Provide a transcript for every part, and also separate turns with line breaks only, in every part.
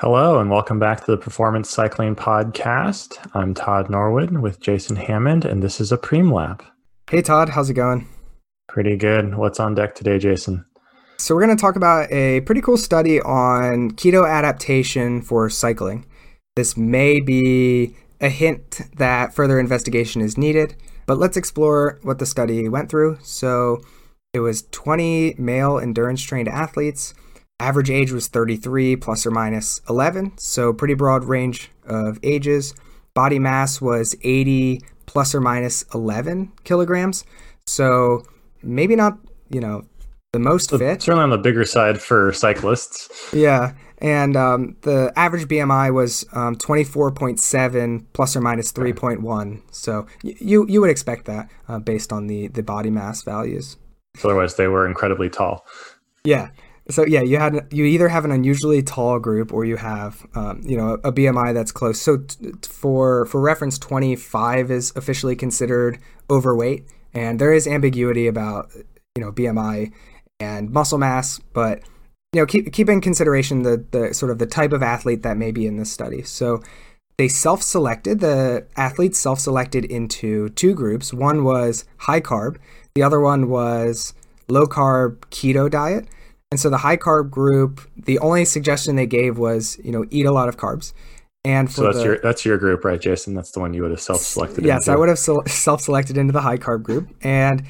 Hello, and welcome back to the Performance Cycling Podcast. I'm Todd Norwood with Jason Hammond, and this is a Preem Lab.
Hey, Todd, how's it going?
Pretty good. What's on deck today, Jason?
So, we're going to talk about a pretty cool study on keto adaptation for cycling. This may be a hint that further investigation is needed, but let's explore what the study went through. So, it was 20 male endurance trained athletes Average age was 33 plus or minus 11, so pretty broad range of ages. Body mass was 80 plus or minus 11 kilograms, so maybe not, you know, the most
so
fit.
Certainly on the bigger side for cyclists.
Yeah, and um, the average BMI was um, 24.7 plus or minus 3.1. So you you would expect that uh, based on the the body mass values.
So otherwise, they were incredibly tall.
Yeah, so yeah, you had you either have an unusually tall group or you have um, you know a BMI that's close. So t- for for reference, 25 is officially considered overweight, and there is ambiguity about you know BMI and muscle mass, but you know keep keep in consideration the the sort of the type of athlete that may be in this study. So they self-selected the athletes self-selected into two groups. One was high carb, the other one was low carb keto diet. And so the high carb group, the only suggestion they gave was, you know, eat a lot of carbs. And
so that's
the,
your that's your group, right, Jason? That's the one you would have self-selected.
Yes,
into.
I would have self-selected into the high carb group. And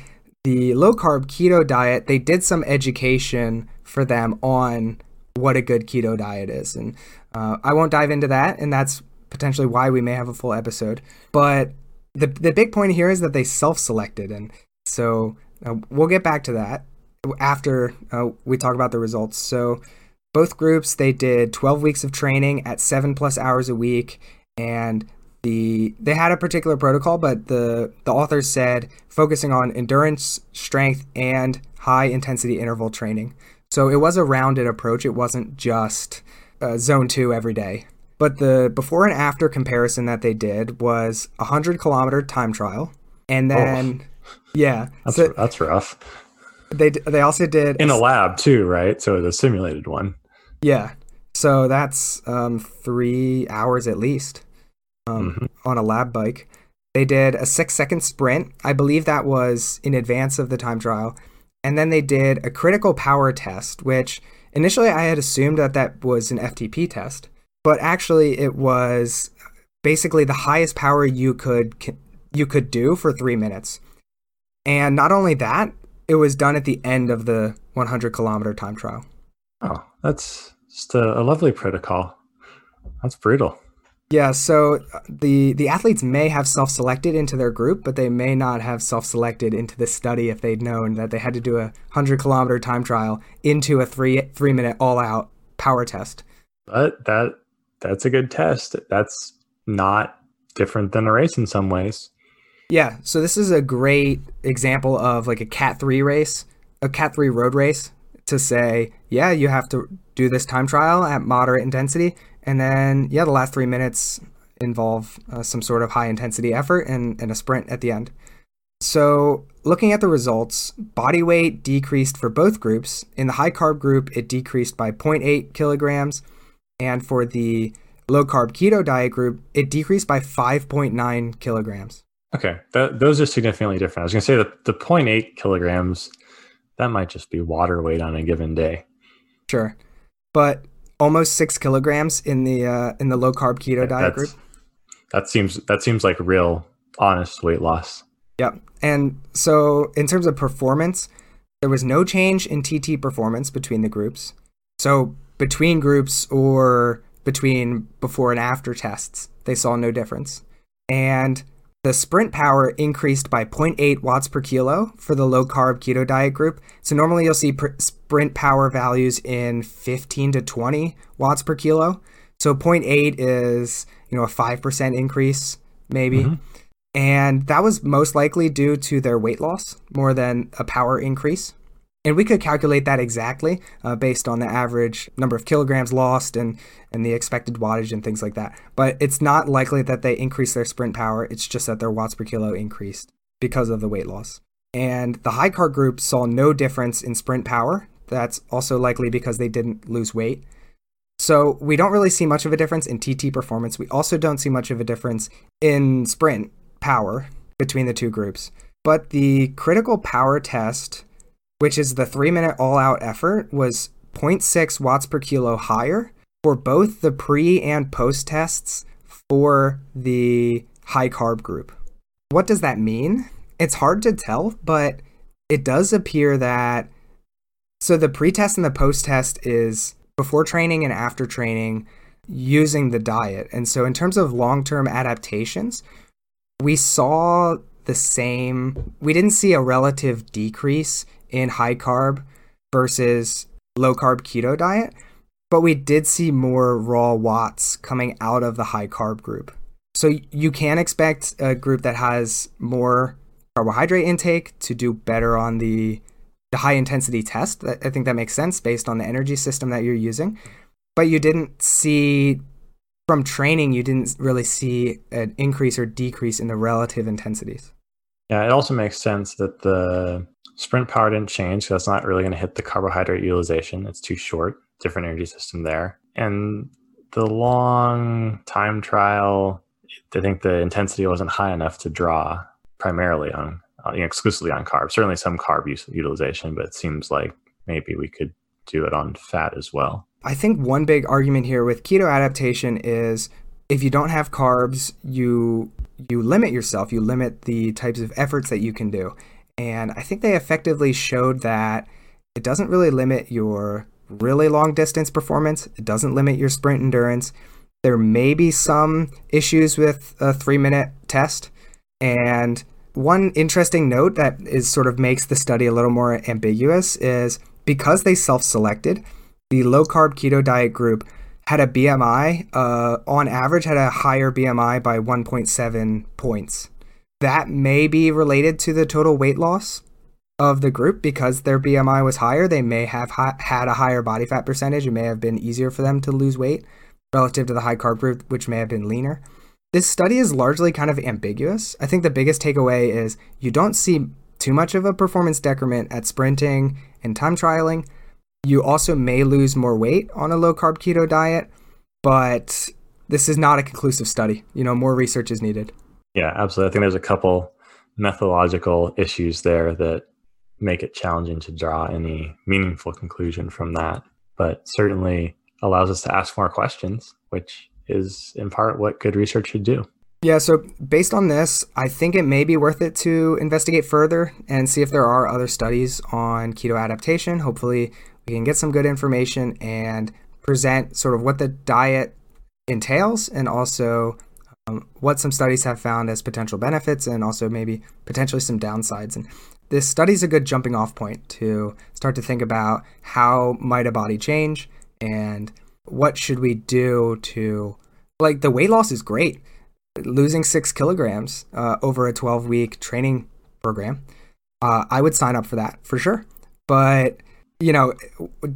the low carb keto diet, they did some education for them on what a good keto diet is, and uh, I won't dive into that. And that's potentially why we may have a full episode. But the the big point here is that they self-selected, and so uh, we'll get back to that after uh, we talk about the results. So both groups they did 12 weeks of training at 7 plus hours a week and the they had a particular protocol but the the authors said focusing on endurance, strength and high intensity interval training. So it was a rounded approach. It wasn't just uh, zone 2 every day. But the before and after comparison that they did was a 100 kilometer time trial and then oh, yeah,
that's so, that's rough.
They they also did
in a lab too, right? So the simulated one.
Yeah. So that's um, three hours at least um, mm-hmm. on a lab bike. They did a six second sprint. I believe that was in advance of the time trial. And then they did a critical power test, which initially I had assumed that that was an FTP test, but actually it was basically the highest power you could you could do for three minutes. And not only that, it was done at the end of the 100 kilometer time trial.
Oh, that's just a, a lovely protocol. That's brutal.
Yeah, so uh, the the athletes may have self-selected into their group, but they may not have self-selected into the study if they'd known that they had to do a hundred kilometer time trial into a three three minute all out power test.
But that that's a good test. That's not different than a race in some ways.
Yeah, so this is a great example of like a Cat 3 race, a Cat 3 road race to say, yeah, you have to do this time trial at moderate intensity. And then, yeah, the last three minutes involve uh, some sort of high intensity effort and, and a sprint at the end. So, looking at the results, body weight decreased for both groups. In the high carb group, it decreased by 0.8 kilograms. And for the low carb keto diet group, it decreased by 5.9 kilograms.
Okay, that, those are significantly different. I was going to say that the 0.8 kilograms, that might just be water weight on a given day.
Sure, but almost six kilograms in the uh, in the low carb keto yeah, diet group.
That seems that seems like real honest weight loss.
Yep. And so in terms of performance, there was no change in TT performance between the groups. So between groups or between before and after tests, they saw no difference. And the sprint power increased by 0.8 watts per kilo for the low carb keto diet group. So normally you'll see pr- sprint power values in 15 to 20 watts per kilo. So 0.8 is, you know, a 5% increase maybe. Mm-hmm. And that was most likely due to their weight loss more than a power increase. And we could calculate that exactly uh, based on the average number of kilograms lost and, and the expected wattage and things like that. But it's not likely that they increase their sprint power. It's just that their watts per kilo increased because of the weight loss. And the high carb group saw no difference in sprint power. That's also likely because they didn't lose weight. So we don't really see much of a difference in TT performance. We also don't see much of a difference in sprint power between the two groups. But the critical power test, which is the three minute all out effort, was 0.6 watts per kilo higher for both the pre and post tests for the high carb group. What does that mean? It's hard to tell, but it does appear that so the pre-test and the post-test is before training and after training using the diet. And so in terms of long-term adaptations, we saw the same we didn't see a relative decrease in high carb versus low carb keto diet, but we did see more raw watts coming out of the high carb group. So you can expect a group that has more carbohydrate intake to do better on the the high intensity test. I think that makes sense based on the energy system that you're using. But you didn't see from training, you didn't really see an increase or decrease in the relative intensities.
Yeah, it also makes sense that the sprint power didn't change. So that's not really going to hit the carbohydrate utilization. It's too short, different energy system there. And the long time trial, I think the intensity wasn't high enough to draw primarily on uh, you know, exclusively on carbs. Certainly some carb use, utilization, but it seems like maybe we could do it on fat as well.
I think one big argument here with keto adaptation is if you don't have carbs, you you limit yourself, you limit the types of efforts that you can do. And I think they effectively showed that it doesn't really limit your really long distance performance, it doesn't limit your sprint endurance. There may be some issues with a 3-minute test and one interesting note that is sort of makes the study a little more ambiguous is because they self-selected, the low carb keto diet group had a BMI, uh, on average, had a higher BMI by 1.7 points. That may be related to the total weight loss of the group because their BMI was higher. They may have ha- had a higher body fat percentage. It may have been easier for them to lose weight relative to the high carb group, which may have been leaner. This study is largely kind of ambiguous. I think the biggest takeaway is you don't see too much of a performance decrement at sprinting and time trialing. You also may lose more weight on a low carb keto diet, but this is not a conclusive study. You know, more research is needed.
Yeah, absolutely. I think there's a couple methodological issues there that make it challenging to draw any meaningful conclusion from that, but certainly allows us to ask more questions, which is in part what good research should do.
Yeah, so based on this, I think it may be worth it to investigate further and see if there are other studies on keto adaptation. Hopefully, we can get some good information and present sort of what the diet entails and also um, what some studies have found as potential benefits and also maybe potentially some downsides. And this study is a good jumping off point to start to think about how might a body change and what should we do to like the weight loss is great losing six kilograms uh, over a 12 week training program uh, i would sign up for that for sure but you know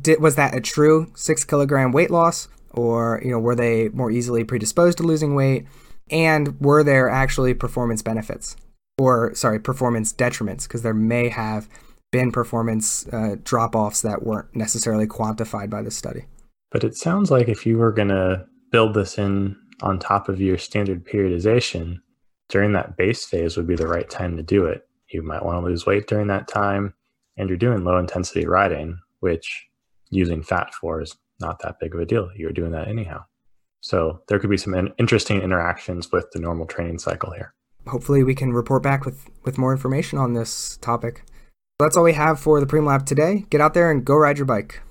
did, was that a true six kilogram weight loss? Or you know were they more easily predisposed to losing weight? And were there actually performance benefits? Or sorry performance detriments? Because there may have been performance uh, drop offs that weren't necessarily quantified by the study.
But it sounds like if you were going to build this in on top of your standard periodization, during that base phase would be the right time to do it. You might want to lose weight during that time, and you're doing low intensity riding, which using fat for is not that big of a deal. You're doing that anyhow. So there could be some interesting interactions with the normal training cycle here.
Hopefully, we can report back with, with more information on this topic. That's all we have for the Prem Lab today. Get out there and go ride your bike.